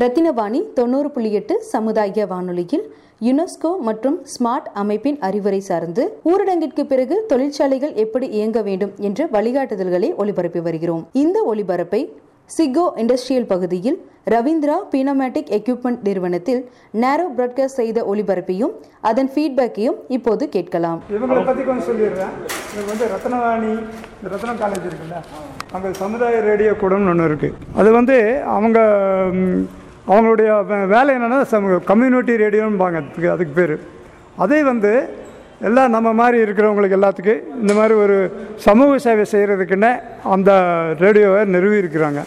ரத்தினவாணி தொண்ணூறு புள்ளி எட்டு சமுதாய வானொலியில் யுனெஸ்கோ மற்றும் ஸ்மார்ட் அமைப்பின் அறிவுரை சார்ந்து ஊரடங்கிற்கு பிறகு தொழிற்சாலைகள் எப்படி இயங்க வேண்டும் என்ற வழிகாட்டுதல்களை ஒளிபரப்பி வருகிறோம். இந்த ஒளிபரப்பை சிகோ இண்டஸ்ட்ரியல் பகுதியில் ரவீந்திரா பீனோமேட்டிக் எக்யூப்மெண்ட் நிறுவனத்தில் நேரோ பிராட்காஸ்ட் செய்த ஒளிபரப்பையும் அதன் ஃபீட்பேக்கையும் இப்போது கேட்கலாம். இவங்களை பற்றி கொஞ்சம் சொல்லிடுறேன். இவங்க வந்து ரத்னவாணி இந்த ரத்னம் காலேஜ் இருக்குல்ல அங்கே சமுதாய ரேடியோ கூடம்னு ஒன்று இருக்குது அது வந்து அவங்க அவங்களுடைய வேலை என்னென்னா கம்யூனிட்டி ரேடியோன்பாங்க அதுக்கு அதுக்கு பேர். அதே வந்து எல்லாம் நம்ம மாதிரி இருக்கிறவங்களுக்கு எல்லாத்துக்கும் இந்த மாதிரி ஒரு சமூக சேவை செய்கிறதுக்குன்னே அந்த ரேடியோவை நிறுவி இருக்கிறாங்க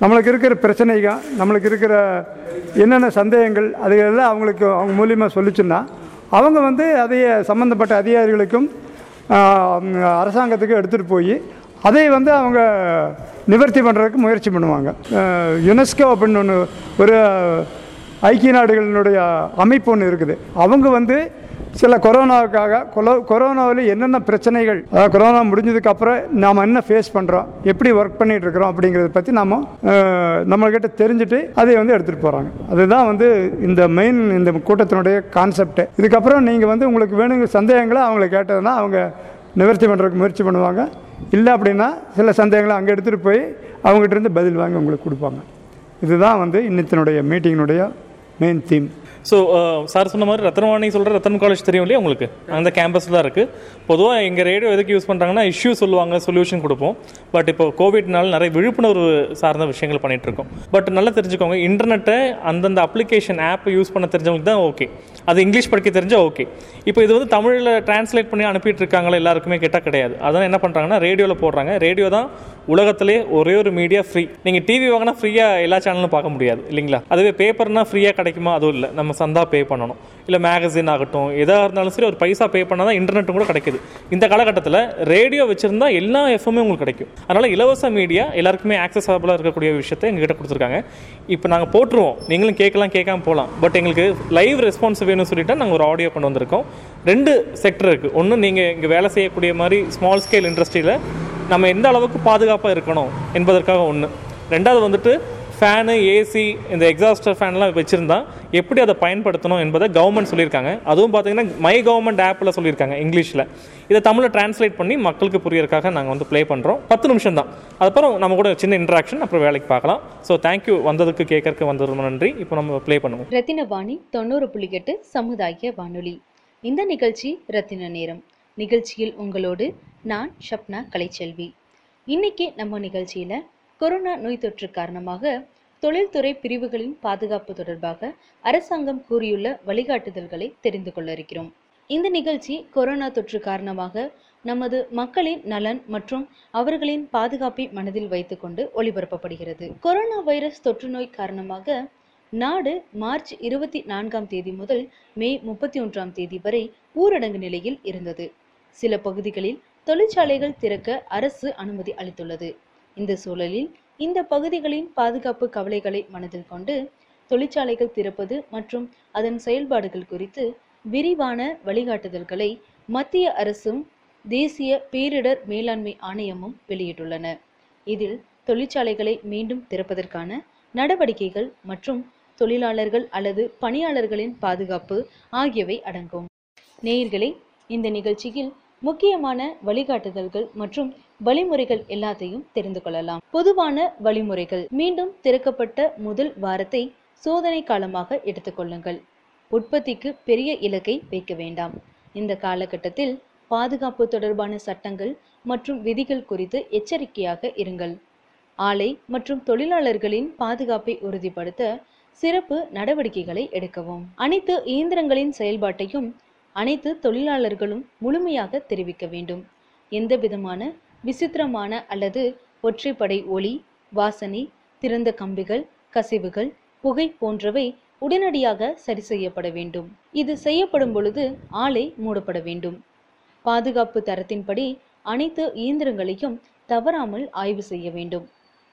நம்மளுக்கு இருக்கிற பிரச்சனைகள் நம்மளுக்கு இருக்கிற என்னென்ன சந்தேகங்கள் அதுகளெல்லாம் அவங்களுக்கு அவங்க மூலியமாக சொல்லிச்சுன்னா அவங்க வந்து அதைய சம்மந்தப்பட்ட அதிகாரிகளுக்கும் அரசாங்கத்துக்கும் எடுத்துகிட்டு போய் அதை வந்து அவங்க நிவர்த்தி பண்ணுறதுக்கு முயற்சி பண்ணுவாங்க. யுனெஸ்கோ அப்படின்னு ஒன்று ஒரு ஐக்கிய நாடுகளினுடைய அமைப்பு ஒன்று இருக்குது. அவங்க வந்து சில கொரோனாவுக்காக கொலோ கொரோனாவில் என்னென்ன பிரச்சனைகள் அதாவது கொரோனா முடிஞ்சதுக்கு அப்புறம் நாம் என்ன ஃபேஸ் பண்ணுறோம் எப்படி ஒர்க் பண்ணிட்டு இருக்கிறோம் அப்படிங்கிறத பற்றி நாம் நம்மள்கிட்ட தெரிஞ்சுட்டு அதை வந்து எடுத்துகிட்டு போகிறாங்க அதுதான் வந்து இந்த மெயின் இந்த கூட்டத்தினுடைய கான்செப்ட் இதுக்கப்புறம் நீங்கள் வந்து உங்களுக்கு வேணுங்கிற சந்தேகங்களை அவங்கள கேட்டதுன்னா அவங்க நிவர்த்தி பண்ணுறதுக்கு முயற்சி பண்ணுவாங்க. இல்லை அப்படின்னா சில சந்தேகங்களை அங்கே எடுத்துகிட்டு போய் அவங்ககிட்ட இருந்து பதில் வாங்கி உங்களுக்கு கொடுப்பாங்க. இதுதான் வந்து இன்னத்தினுடைய மீட்டிங்கினுடைய main theme so sir uh, சொன்ன மாதிரி ரத்னவாணி சொல்கிற ரத்தன் காலேஜ் தெரியும் இல்லையா உங்களுக்கு? அந்த கேம்பஸில் தான் இருக்குது பொதுவாக எங்கள் ரேடியோ எதுக்கு யூஸ் பண்ணுறாங்கன்னா இஷ்யூ சொல்லுவாங்க சொல்யூஷன் கொடுப்போம். பட் இப்போ கோவிட்னால நிறைய விழிப்புணர்வு சார்ந்த விஷயங்கள் பண்ணிகிட்ருக்கோம் பட் நல்லா தெரிஞ்சுக்கோங்க இன்டர்நெட்டை அந்தந்த அப்ளிகேஷன் ஆப் யூஸ் பண்ண தெரிஞ்சவங்களுக்கு தான் ஓகே அது இங்கிலீஷ் படிக்க தெரிஞ்சால் ஓகே இப்போ இது வந்து தமிழில் டிரான்ஸ்லேட் பண்ணி அனுப்பிட்டு இருக்காங்களா எல்லாருக்குமே கேட்டால் கிடையாது. அதான் என்ன பண்ணுறாங்கன்னா ரேடியோவில் போடுறாங்க. ரேடியோ தான் உலகத்திலே ஒரே ஒரு மீடியா ஃப்ரீ நீங்கள் டிவி வாங்கினா ஃப்ரீயாக எல்லா சேனலும் பார்க்க முடியாது இல்லைங்களா? அதுவே பேப்பர்னால் ஃப்ரீயாக கிடைக்குமா? அதுவும் இல்லை. நம்ம சந்தா பே பண்ணணும். இல்லை மேகசின் ஆகட்டும் எதாக இருந்தாலும் சரி ஒரு பைசா பே பண்ணால் தான் இன்டர்நெட்டும் கூட கிடைக்குது. இந்த காலகட்டத்தில் ரேடியோ வச்சுருந்தா எல்லா எஃப்எம்மே உங்களுக்கு கிடைக்கும். அதனால் இலவச மீடியா எல்லாருக்குமே ஆக்சஸபிளாக இருக்கக்கூடிய விஷயத்தை எங்ககிட்ட கொடுத்துருக்காங்க. இப்போ நாங்கள் போட்டுருவோம். நீங்களும் கேட்கலாம் கேட்காம போகலாம். பட் எங்களுக்கு லைவ் ரெஸ்பான்ஸ் வேணும்னு சொல்லிட்டு நாங்கள் ஒரு ஆடியோ கொண்டு வந்திருக்கோம். ரெண்டு செக்டர் இருக்குது ஒன்று நீங்கள் இங்கே வேலை செய்யக்கூடிய மாதிரி ஸ்மால் ஸ்கேல் இண்டஸ்ட்ரியில் நம்ம எந்த அளவுக்கு பாதுகாப்பாக இருக்கணும் என்பதற்காக ஒன்று ரெண்டாவது வந்துட்டு ஃபேனு ஏசி இந்த எக்ஸாஸ்டர் ஃபேன்லாம் வச்சுருந்தா எப்படி அதை பயன்படுத்தணும் என்பதை கவர்மெண்ட் சொல்லியிருக்காங்க. அதுவும் பார்த்தீங்கன்னா மை கவர்மெண்ட் ஆப்பில் சொல்லியிருக்காங்க இங்கிலீஷில் இதை தமிழில் டிரான்ஸ்லேட் பண்ணி மக்களுக்கு புரியறதுக்காக நாங்கள் வந்து ப்ளே பண்ணுறோம் பத்து நிமிஷம் தான். அதுக்கப்புறம் நம்ம கூட சின்ன இன்ட்ராக்ஷன் அப்புறம் வேலைக்கு பார்க்கலாம். ஸோ தேங்க்யூ வந்ததுக்கு கேட்கறதுக்கு வந்தது ரொம்ப நன்றி. இப்போ நம்ம ப்ளே பண்ணுவோம். ரத்தினவாணி தொண்ணூறு புள்ளி எட்டு சமுதாய வானொலி. இந்த நிகழ்ச்சி ரத்தின நேரம். நிகழ்ச்சியில் உங்களோடு நான் ஷப்னா கலைச்செல்வி. இன்னைக்கு நம்ம நிகழ்ச்சியில கொரோனா நோய் தொற்று காரணமாக தொழில்துறை பிரிவுகளின் பாதுகாப்பு தொடர்பாக அரசாங்கம் கூறியுள்ள வழிகாட்டுதல்களை தெரிந்து கொள்ள இருக்கிறோம். இந்த நிகழ்ச்சி கொரோனா தொற்று காரணமாக நமது மக்களின் நலன் மற்றும் அவர்களின் பாதுகாப்பை மனதில் வைத்துக்கொண்டு ஒளிபரப்பப்படுகிறது. கொரோனா வைரஸ் தொற்று நோய் காரணமாக நாடு மார்ச் இருபத்தி நான்காம் தேதி முதல் மே முப்பத்தி ஒன்றாம் தேதி வரை ஊரடங்கு நிலையில் இருந்தது. சில பகுதிகளில் தொழிற்சாலைகள் திறக்க அரசு அனுமதி அளித்துள்ளது. இந்த சூழலில் இந்த பகுதிகளின் பாதுகாப்பு கவலைகளை மனதில் கொண்டு தொழிற்சாலைகள் திறப்பது மற்றும் அதன் செயல்பாடுகள் குறித்து விரிவான வழிகாட்டுதல்களை மத்திய அரசும் தேசிய பேரிடர் மேலாண்மை ஆணையமும் வெளியிட்டுள்ளன. இதில் தொழிற்சாலைகளை மீண்டும் திறப்பதற்கான நடவடிக்கைகள் மற்றும் தொழிலாளர்கள் அல்லது பணியாளர்களின் பாதுகாப்பு ஆகியவை அடங்கும். நேயர்களே இந்த நிகழ்ச்சியில் முக்கியமான வழிகாட்டுதல்கள் மற்றும் வழிமுறைகள் எல்லாத்தையும் தெரிந்து கொள்ளலாம். பொதுவான வழிமுறைகள். மீண்டும் திறக்கப்பட்ட முதல் வாரத்தை சோதனை காலமாக எடுத்துக்கொள்ளுங்கள் உற்பத்திக்கு பெரிய இலக்கை வைக்க வேண்டாம். இந்த காலகட்டத்தில் பாதுகாப்பு தொடர்பான சட்டங்கள் மற்றும் விதிகள் குறித்து எச்சரிக்கையாக இருங்கள். ஆலை மற்றும் தொழிலாளர்களின் பாதுகாப்பை உறுதிப்படுத்த சிறப்பு நடவடிக்கைகளை எடுக்கவும். அனைத்து இயந்திரங்களின் செயல்பாட்டையும் அனைத்து தொழிலாளர்களும் முழுமையாக தெரிவிக்க வேண்டும். எந்த விதமான விசித்திரமான அல்லது ஒற்றைப்படை ஒளி வாசனை திறந்த கம்பிகள் கசிவுகள் புகை போன்றவை உடனடியாக சரி செய்யப்பட வேண்டும். இது செய்யப்படும் பொழுது ஆலை மூடப்பட வேண்டும். பாதுகாப்பு தரத்தின்படி அனைத்து இயந்திரங்களையும் தவறாமல் ஆய்வு செய்ய வேண்டும்.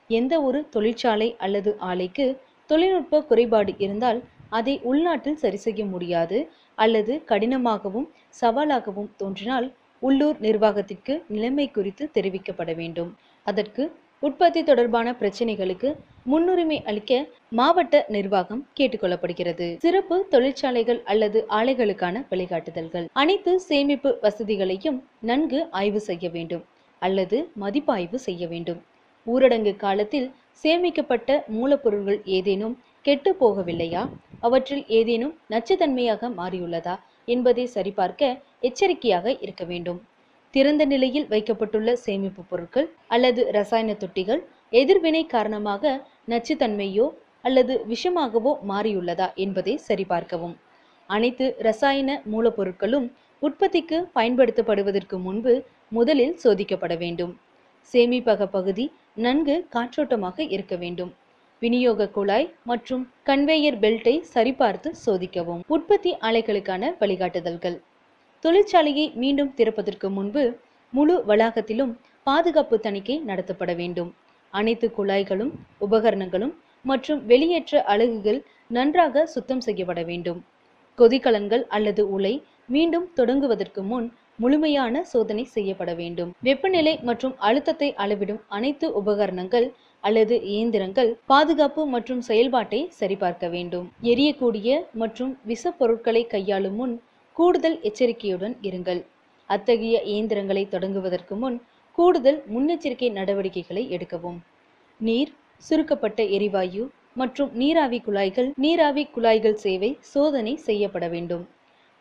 எந்த ஒரு தொழிற்சாலை அல்லது ஆலைக்கு தொழில்நுட்ப குறைபாடு இருந்தால் அதை உள்நாட்டில் சரி செய்ய முடியாது அல்லது கடினமாகவும் சவாலாகவும் தோன்றினால் உள்ளூர் நிர்வாகத்திற்கு நிலைமை குறித்து தெரிவிக்கப்பட வேண்டும். அதற்கு உற்பத்தி தொடர்பான பிரச்சனைகளுக்கு முன்னுரிமை அளிக்க மாவட்ட நிர்வாகம் கேட்டுக்கொள்ளப்படுகிறது. சிறப்பு தொழிற்சாலைகள் அல்லது ஆலைகளுக்கான வழிகாட்டுதல்கள். அனைத்து சேமிப்பு வசதிகளையும் நன்கு ஆய்வு செய்ய வேண்டும் அல்லது மதிப்பாய்வு செய்ய வேண்டும். ஊரடங்கு காலத்தில் சேமிக்கப்பட்ட மூலப்பொருட்கள் ஏதேனும் கெட்டு போகவில்லையா? அவற்றில் ஏதேனும் நச்சுத்தன்மையாக மாறியுள்ளதா? என்பதை சரிபார்க்க எச்சரிக்கையாக இருக்க வேண்டும். திறந்த நிலையில் வைக்கப்பட்டுள்ள சேமிப்பு பொருட்கள் அல்லது ரசாயன தொட்டிகள் எதிர்வினை காரணமாக நச்சுத்தன்மையோ அல்லது விஷமாகவோ மாறியுள்ளதா என்பதை சரிபார்க்கவும். அனைத்து ரசாயன மூலப்பொருட்களும் உற்பத்திக்கு பயன்படுத்தப்படுவதற்கு முன்பு முதலில் சோதிக்கப்பட வேண்டும். சேமிப்பக பகுதி நன்கு காற்றோட்டமாக இருக்க வேண்டும். விநியோக குழாய் மற்றும் கன்வேயர் பெல்ட்டை சரிபார்த்து சோதிக்கவும். உற்பத்தி ஆலைகளுக்கான வழிகாட்டுதல்கள். தொழிற்சாலையை மீண்டும் திறப்பதற்கு முன்பு முழு வளாகத்திலும் பாதுகாப்பு தணிக்கை நடத்தப்பட வேண்டும். அனைத்து குழாய்களும் உபகரணங்களும் மற்றும் வெளியேற்ற அலகுகள் நன்றாக சுத்தம் செய்யப்பட வேண்டும். கொதிகலன்கள் அல்லது உலை மீண்டும் தொடங்குவதற்கு முன் முழுமையான சோதனை செய்யப்பட வேண்டும். வெப்பநிலை மற்றும் அழுத்தத்தை அளவிடும் அனைத்து உபகரணங்கள் அல்லது இயந்திரங்கள் பாதுகாப்பு மற்றும் செயல்பாட்டை சரிபார்க்க வேண்டும். எரியக்கூடிய மற்றும் விஷ பொருட்களை கையாளும் முன் கூடுதல் எச்சரிக்கையுடன் இருங்கள். அத்தகைய இயந்திரங்களை தொடங்குவதற்கு முன் கூடுதல் முன்னெச்சரிக்கை நடவடிக்கைகளை எடுக்கவும். நீர் சுருக்கப்பட்ட எரிவாயு மற்றும் நீராவி குழாய்கள் நீராவி குழாய்கள் சேவை சோதனை செய்யப்பட வேண்டும்.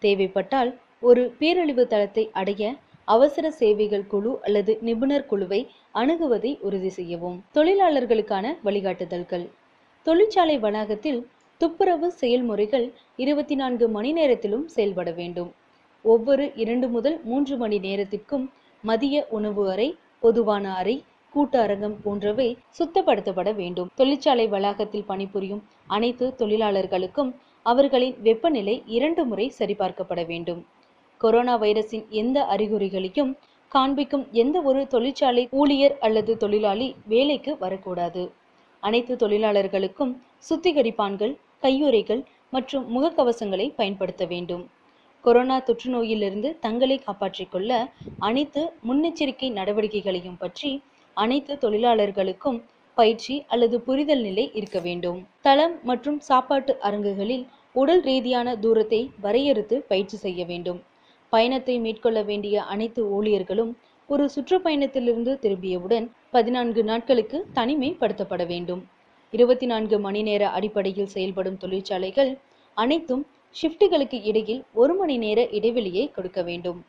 தேவைப்பட்டால் ஒரு பேரழிவு தளத்தை அடைய அவசர சேவைகள் குழு அல்லது நிபுணர் குழுவை அணுகுவதை உறுதி செய்யவும். தொழிலாளர்களுக்கான வழிகாட்டுதல்கள். தொழிற்சாலை வளாகத்தில் துப்புரவு செயல்முறைகள் இருபத்தி நான்கு மணி நேரத்திலும் செயல்பட வேண்டும். ஒவ்வொரு இரண்டு முதல் மூன்று மணி நேரத்திற்கும் மதிய உணவு அறை பொதுவான அறை கூட்ட அரங்கம் போன்றவை சுத்தப்படுத்தப்பட வேண்டும். தொழிற்சாலை வளாகத்தில் பணிபுரியும் அனைத்து தொழிலாளர்களுக்கும் அவர்களின் வெப்பநிலை இரண்டு முறை சரிபார்க்கப்பட வேண்டும். கொரோனா வைரஸின் எந்த அறிகுறிகளையும் காண்பிக்கும் எந்த ஒரு தொழிற்சாலை ஊழியர் அல்லது தொழிலாளி வேலைக்கு வரக்கூடாது. அனைத்து தொழிலாளர்களுக்கும் சுத்திகரிப்பான்கள் கையுறைகள் மற்றும் முகக்கவசங்களை பயன்படுத்த வேண்டும். கொரோனா தொற்றுநோயிலிருந்து தங்களை காப்பாற்றிக் கொள்ள அனைத்து முன்னெச்சரிக்கை நடவடிக்கைகளையும் பற்றி அனைத்து தொழிலாளர்களுக்கும் பயிற்சி அல்லது புரிதல் நிலை இருக்க வேண்டும். தளம் மற்றும் சாப்பாட்டு அரங்குகளில் உடல் ரீதியான தூரத்தை வரையறுத்து பயிற்சி செய்ய வேண்டும். பயணத்தை மேற்கொள்ள வேண்டிய அனைத்து ஊழியர்களும் ஒரு சுற்றுப்பயணத்திலிருந்து திரும்பியவுடன் பதினான்கு நாட்களுக்கு தனிமைப்படுத்தப்பட வேண்டும். இருபத்தி நான்கு மணி நேர அடிப்படையில் செயல்படும் தொழிற்சாலைகள் அனைத்தும் ஷிப்டுகளுக்கு இடையில் ஒரு மணி நேர இடைவெளியை கொடுக்க வேண்டும்.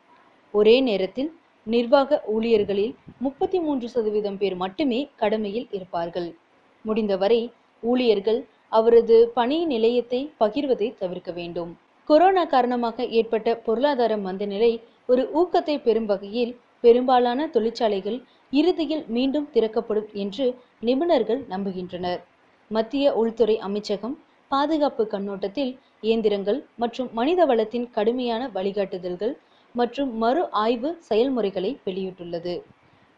ஒரே நேரத்தில் நிர்வாக ஊழியர்களில் முப்பத்தி மூன்று சதவீதம் பேர் மட்டுமே கடமையில் இருப்பார்கள். முடிந்தவரை ஊழியர்கள் அவரது பணி நிலையத்தை பகிர்வதை தவிர்க்க வேண்டும். கொரோனா காரணமாக ஏற்பட்ட பொருளாதார மந்தநிலை ஒரு ஊக்கத்தை பெறும் வகையில் பெரும்பாலான தொழிற்சாலைகள் இறுதியில் மீண்டும் திறக்கப்படும் என்று நிபுணர்கள் நம்புகின்றனர். மத்திய உள்துறை அமைச்சகம் பாதுகாப்பு கண்ணோட்டத்தில் இயந்திரங்கள் மற்றும் மனித வளத்தின் கடுமையான வழிகாட்டுதல்கள் மற்றும் மறு ஆய்வு செயல்முறைகளை வெளியிட்டுள்ளது.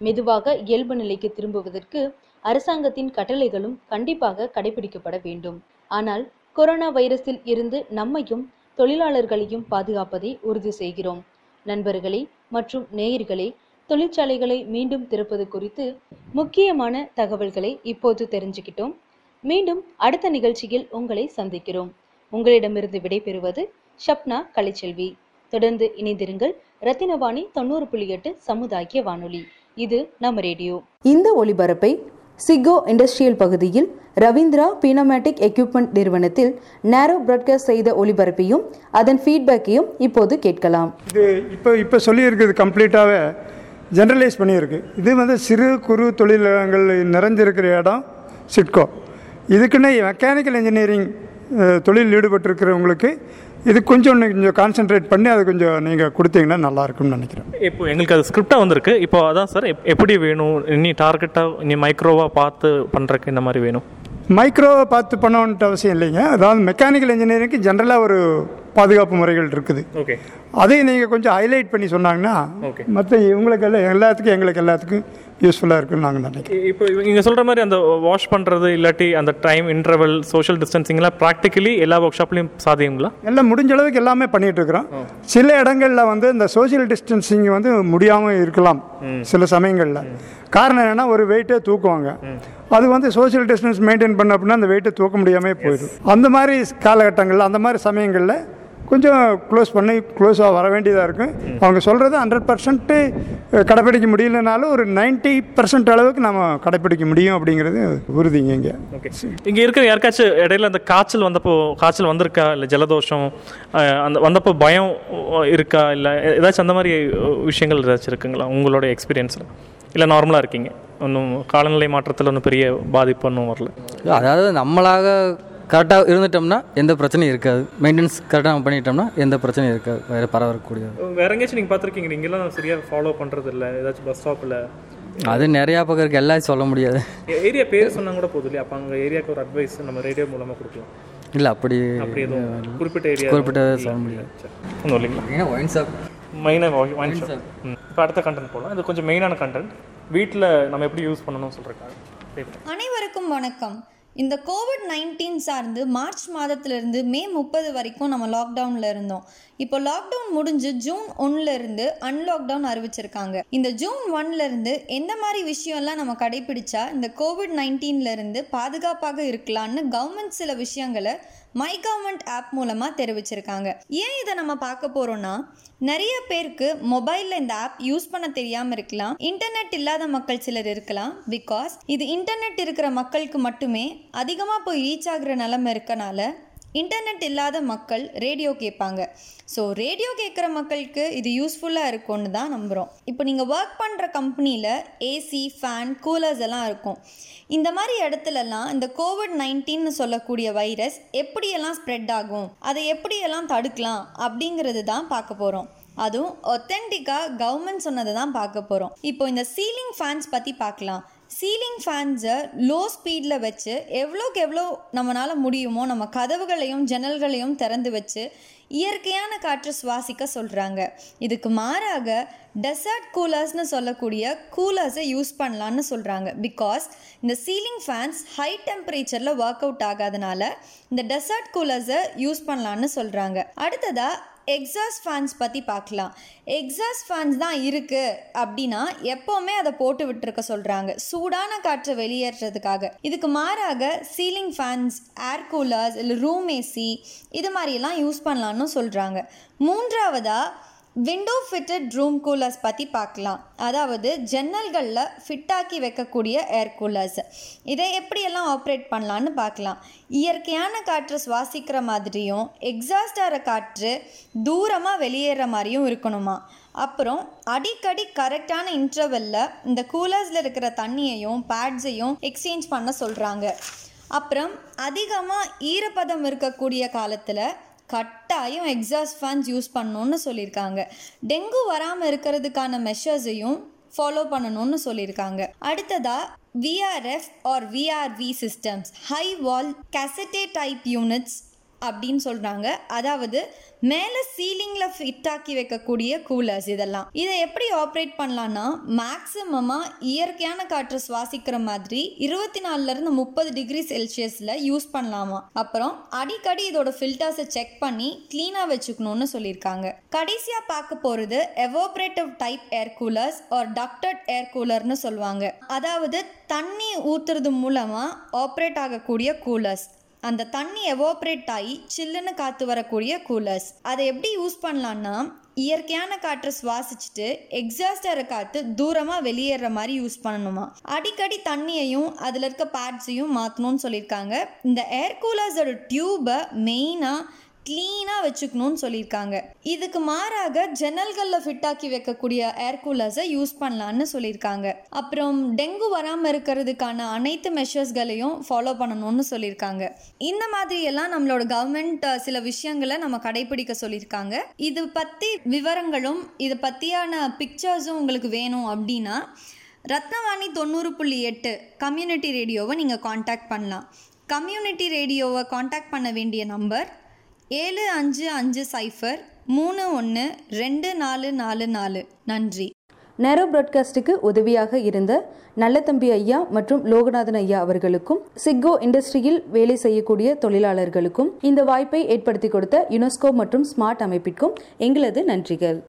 மெதுவாக இயல்பு நிலைக்கு திரும்புவதற்கு அரசாங்கத்தின் கட்டளைகளும் கண்டிப்பாக கடைபிடிக்கப்பட வேண்டும். ஆனால் கொரோனா வைரஸில் இருந்து நம்மையும் தொழிலாளர்களையும் பாதுகாப்பதை உறுதி செய்கிறோம். நண்பர்களே மற்றும் நேயர்களே தொழிற்சாலைகளை மீண்டும் திறப்பது குறித்து முக்கியமான தகவல்களை இப்போது தெரிஞ்சுக்கிட்டோம். மீண்டும் அடுத்த நிகழ்ச்சியில் உங்களை சந்திக்கிறோம். உங்களிடமிருந்து விடைபெறுவது ஷப்னா கலைச்செல்வி. தொடர்ந்து இணைந்திருங்கள் ரத்தினவாணி தொண்ணூறு புள்ளி எட்டு சமுதாய வானொலி. இது நம்ம ரேடியோ. இந்த ஒளிபரப்பை சிகோ இண்டஸ்ட்ரியல் பகுதியில் ரவீந்திரா பினோமேட்டிக் எக்யூப்மெண்ட் நிறுவனத்தில் நேரோ பிராட்காஸ்ட் செய்த ஒளிபரப்பையும் அதன் ஃபீட்பேக்கையும் இப்போது கேட்கலாம். இது இப்போ இப்போ சொல்லியிருக்குது கம்ப்ளீட்டாகவே ஜென்ரலைஸ் பண்ணியிருக்கு. இது வந்து சிறு குறு தொழிலகங்கள் நிறைஞ்சிருக்கிற இடம் சிட்கோ இதுக்குன்னு மெக்கானிக்கல் இன்ஜினியரிங் தொழில் ஈடுபட்டிருக்கிறவங்களுக்கு இது கொஞ்சம் கொஞ்சம் கான்சென்ட்ரேட் பண்ணி அது கொஞ்சம் நீங்கள் கொடுத்தீங்கன்னா நல்லா இருக்கும்னு நினைக்கிறேன். இப்போ எங்களுக்கு அது ஸ்கிரிப்டாக வந்திருக்கு. இப்போ அதான் சார் எப்- எப்படி வேணும்? இனி டார்கெட்டாக இனி மைக்ரோவாக பார்த்து பண்ணுறக்கு இந்த மாதிரி வேணும்? மைக்ரோவை பார்த்து பண்ணணுன்ட்டு அவசியம் இல்லைங்க. அதாவது மெக்கானிக்கல் இன்ஜினியரிங்க்கு ஜென்ரலாக ஒரு பாதுகாப்பு முறைகள் இருக்குது. ஓகே. அதையும் நீங்கள் கொஞ்சம் ஹைலைட் பண்ணி சொன்னாங்கன்னா Okay. மற்ற இவங்களுக்கு எல்லாம் எல்லாத்துக்கும் எங்களுக்கு எல்லாத்துக்கும் யூஸ்ஃபுல்லாக இருக்குன்னு நாங்கள் நினைக்கிறோம். இப்போ நீங்க சொல்ற மாதிரி அந்த வாஷ் பண்றது இல்லாட்டி அந்த டைம் இன்டர்வல் சோஷியல் டிஸ்டன்சிங்லாம் ப்ராக்டிக்கலி எல்லா ஒர்க் ஷாப்லையும் சாத்தியங்களா? எல்லாம் முடிஞ்ச அளவுக்கு எல்லாமே பண்ணிட்டு இருக்கிறோம். சில இடங்களில் வந்து இந்த சோஷியல் டிஸ்டன்சிங் வந்து முடியாமல் இருக்கலாம். சில சமயங்களில். காரணம் என்னன்னா ஒரு வெயிட்டே தூக்குவாங்க. அது வந்து சோஷியல் டிஸ்டன்ஸ் மெயின்டைன் பண்ண அப்படின்னா அந்த வெயிட்டை தூக்க முடியாமல் போயிடும். அந்த மாதிரி காலகட்டங்களில் அந்த மாதிரி சமயங்களில் கொஞ்சம் க்ளோஸ் பண்ணி க்ளோஸாக வர வேண்டியதாக இருக்கும். அவங்க சொல்கிறது ஹண்ட்ரட் பர்சன்ட்டு கடைப்பிடிக்க முடியலனாலும் ஒரு 90% பர்சன்ட் அளவுக்கு நம்ம கடைப்பிடிக்க முடியும் அப்படிங்கிறது உறுதிங்க இங்கே. ஓகே இங்க இருக்கிற யாருக்காச்சும் இடையில அந்த காய்ச்சல் வந்தப்போ காய்ச்சல் வந்திருக்கா? இல்லை ஜலதோஷம் அந்த வந்தப்போ பயம் இருக்கா? இல்லை ஏதாச்சும் அந்த மாதிரி விஷயங்கள் ஏதாச்சும் இருக்குங்களா? உங்களோட எக்ஸ்பீரியன்ஸில் இல்லை நார்மலாக இருக்கீங்க. ஒன்றும் காலநிலை மாற்றத்தில் ஒன்றும் பெரிய பாதிப்பு ஒன்றும் வரல. அதாவது நம்மளாக கரெக்டாக இருந்துட்டோம்னா எந்த பிரச்சனையும் இருக்காது. மெயின்டெனன்ஸ் கரெக்டாக நம்ம பண்ணிட்டோம்னா எந்த பிரச்சனையும் இருக்காது. வேறு பரவக்கூடியது வேற எங்கேயாச்சும் நீங்கள் பார்த்துருக்கீங்க நீங்களாம் சரியாக ஃபாலோ பண்ணுறது இல்லை ஏதாச்சும் பஸ் ஸ்டாப்பில் அது நிறையா பக்கம் இருக்குது எல்லாம் சொல்ல முடியாது. ஏரியா பேர் சொன்னா கூட போதும் இல்லையா? அப்போ அங்கே ஏரியாவுக்கு ஒரு அட்வைஸ் நம்ம ரேடியோ மூலமாக கொடுக்கலாம். இல்லை அப்படி அப்படி எதுவும் குறிப்பிட்ட ஏரியா குறிப்பிட்ட சொல்ல முடியாது. ஒன்றும் இல்லைங்களா? ஏன்னா ஒயின் ஷாப் மெயினாக ஒயின் ஷாப் இப்போ அடுத்த கண்டென்ட் போகலாம் இது கொஞ்சம் மெயினான கண்டென்ட் வீட்டில் நம்ம எப்படி யூஸ் பண்ணணும்னு சொல்கிறேன் அனைவருக்கும் வணக்கம். இந்த கோவிட் நைன்டீன் சார்ந்து மார்ச் மாதத்துலேருந்து மே முப்பது வரைக்கும் நம்ம லாக்டவுனில் இருந்தோம். இப்போ லாக்டவுன் முடிஞ்சு ஜூன் ஒன்ல இருந்து அன்லாக்டவுன் அறிவிச்சிருக்காங்க. இந்த ஜூன் ஒன்ல இருந்து எந்த மாதிரி விஷயம்லாம் நம்ம கடைபிடிச்சா இந்த கோவிட் நைன்டீன்ல இருந்து பாதுகாப்பாக இருக்கலாம்னு கவர்மெண்ட் சில விஷயங்களை மை கவர்மெண்ட் ஆப் மூலமாக தெரிவிச்சிருக்காங்க. ஏன் இதை நம்ம பார்க்க போகிறோம்னா நிறைய பேருக்கு மொபைலில் இந்த ஆப் யூஸ் பண்ண தெரியாமல் இருக்கலாம். இன்டர்நெட் இல்லாத மக்கள் சிலர் இருக்கலாம். பிகாஸ் இது இன்டர்நெட் இருக்கிற மக்களுக்கு மட்டுமே அதிகமாக போய் ரீச் ஆகிற நிலமை இருக்கனால இன்டர்நெட் இல்லாத மக்கள் ரேடியோ கேட்பாங்க. ஸோ ரேடியோ கேட்குற மக்களுக்கு இது யூஸ்ஃபுல்லாக இருக்கும்னு தான் நம்புகிறோம் இப்போ நீங்கள் ஒர்க் பண்ணுற கம்பெனியில் ஏசி ஃபேன் கூலர்ஸ் எல்லாம் இருக்கும். இந்த மாதிரி இடத்துலலாம் இந்த கோவிட் நைன்டீன் சொல்லக்கூடிய வைரஸ் எப்படியெல்லாம் ஸ்ப்ரெட் ஆகும்? அதை எப்படியெல்லாம் தடுக்கலாம்? அப்படிங்கிறது தான் பார்க்க போகிறோம் அதுவும் ஒத்தென்டிக்காக கவர்மெண்ட் சொன்னதை தான் பார்க்க போகிறோம் இப்போ இந்த சீலிங் ஃபேன்ஸ் பற்றி பார்க்கலாம். சீலிங் ஃபேன்ஸை லோ ஸ்பீடில் வச்சு எவ்வளோக்கு எவ்வளோ நம்மளால் முடியுமோ நம்ம கதவுகளையும் ஜன்னல்களையும் திறந்து வச்சு இயற்கையான காற்று சுவாசிக்க சொல்கிறாங்க இதுக்கு மாறாக டெசர்ட் கூலர்ஸ்னு சொல்லக்கூடிய கூலர்ஸை யூஸ் பண்ணலான்னு சொல்கிறாங்க பிகாஸ் இந்த சீலிங் ஃபேன்ஸ் ஹை டெம்பரேச்சரில் ஒர்க் அவுட் ஆகாதனால இந்த டெசர்ட் கூலர்ஸை யூஸ் பண்ணலான்னு சொல்கிறாங்க அடுத்ததாக எக்ஸாஸ்ட் ஃபேன்ஸ் பற்றி பார்க்கலாம். எக்ஸாஸ்ட் ஃபேன்ஸ் தான் இருக்குது அப்படின்னா எப்போவுமே அதை போட்டு விட்டுருக்க சொல்கிறாங்க சூடான காற்றை வெளியேற்றுறதுக்காக இதுக்கு மாறாக சீலிங் ஃபேன்ஸ் ஏர் கூலர்ஸ் இல்லை ரூம் ஏசி இது மாதிரியெல்லாம் யூஸ் பண்ணலான்னு சொல்கிறாங்க மூன்றாவதாக விண்டோ ஃபிட்டட் ரூம் கூலர்ஸ் பற்றி பார்க்கலாம். அதாவது ஜன்னல்களில் ஃபிட்டாக்கி வைக்கக்கூடிய ஏர் கூலர்ஸ் இதை எப்படியெல்லாம் ஆப்ரேட் பண்ணலான்னு பார்க்கலாம். இயற்கையான காற்று சுவாசிக்கிற மாதிரியும் எக்ஸாஸ்டார காற்று தூரமாக வெளியேற மாதிரியும் இருக்கணுமா? அப்புறம் அடிக்கடி கரெக்டான இன்டர்வெல்ல இந்த கூலர்ஸில் இருக்கிற தண்ணியையும் பேட்ஸையும் எக்ஸ்சேஞ்ச் பண்ண சொல்கிறாங்க அப்புறம் அதிகமாக ஈரப்பதம் இருக்கக்கூடிய காலத்தில் கட் கட்டாயம் எக்ஸாஸ்ட் ஃபேன்ஸ் யூஸ் பண்ணணும்னு சொல்லியிருக்காங்க. டெங்கு வராமல் இருக்கிறதுக்கான மெஷர்ஸையும் ஃபாலோ பண்ணணும்னு சொல்லியிருக்காங்க. அடுத்ததா VRF or VRV systems high wall கேசட்டே type units அப்படின்னு சொல்கிறாங்க அதாவது மேலே சீலிங்கில் ஃபிட்டாக்கி வைக்கக்கூடிய கூலர்ஸ் இதெல்லாம். இதை எப்படி ஆப்ரேட் பண்ணலான்னா மேக்ஸிமமாக இயற்கையான காற்றை சுவாசிக்கிற மாதிரி இருபத்தி நாலுலேருந்து முப்பது டிகிரி செல்சியஸில் யூஸ் பண்ணலாமா. அப்புறம் அடிக்கடி இதோட ஃபில்டர்ஸை செக் பண்ணி க்ளீனாக வச்சுக்கணும்னு சொல்லியிருக்காங்க. கடைசியாக பார்க்க போகிறது evaporative type air coolers or ducted air கூலர்னு சொல்லுவாங்க. அதாவது தண்ணி ஊற்றுறது மூலமாக ஆப்ரேட் ஆகக்கூடிய கூலர்ஸ் அந்த தண்ணி எவோப்ரேட் ஆகி சில்லுன்னு காற்று வரக்கூடிய கூலர்ஸ் அதை எப்படி யூஸ் பண்ணலான்னா இயற்கையான காற்றை சுவாசிச்சுட்டு எக்ஸாஸ்டர் காற்று தூரமாக வெளியேற மாதிரி யூஸ் பண்ணணுமா. அடிக்கடி தண்ணியையும் அதில் இருக்க பேட்ஸையும் மாற்றணும்னு சொல்லியிருக்காங்க. இந்த ஏர் கூலர்ஸோட டியூபை மெயினாக க்ளீனாக வச்சுக்கணும்னு சொல்லியிருக்காங்க. இதுக்கு மாறாக ஜன்னல்களில் ஃபிட் ஆக்கி வைக்கக்கூடிய ஏர் கூலர்ஸை யூஸ் பண்ணலான்னு சொல்லியிருக்காங்க. அப்புறம் டெங்கு வராமல் இருக்கிறதுக்கான அனைத்து மெஷர்ஸ்களையும் ஃபாலோ பண்ணணும்னு சொல்லியிருக்காங்க. இந்த மாதிரி எல்லாம் நம்மளோட கவர்மெண்ட் சில விஷயங்களை நம்ம கடைபிடிக்க சொல்லியிருக்காங்க. இது பற்றி விவரங்களும் இது பற்றியான பிக்சர்ஸும் உங்களுக்கு வேணும் அப்படின்னா ரத்னவாணி தொண்ணூறு புள்ளி எட்டு கம்யூனிட்டி ரேடியோவை நீங்கள் காண்டாக்ட் பண்ணலாம். கம்யூனிட்டி ரேடியோவை காண்டாக்ட் பண்ண வேண்டிய நம்பர் ஏழு அஞ்சு அஞ்சு சைஃபர் மூணு ஒன்று ரெண்டு நாலு நாலு நாலு. நன்றி. நேரோ பிராட்காஸ்டுக்கு உதவியாக இருந்த நல்லதம்பி ஐயா மற்றும் லோகநாதன் ஐயா அவர்களுக்கும் சிக்கோ இண்டஸ்ட்ரியில் வேலை செய்யக்கூடிய தொழிலாளர்களுக்கும் இந்த வாய்ப்பை ஏற்படுத்தி கொடுத்த யுனெஸ்கோ மற்றும் ஸ்மார்ட் அமைப்பிற்கும் எங்களது நன்றிகள்.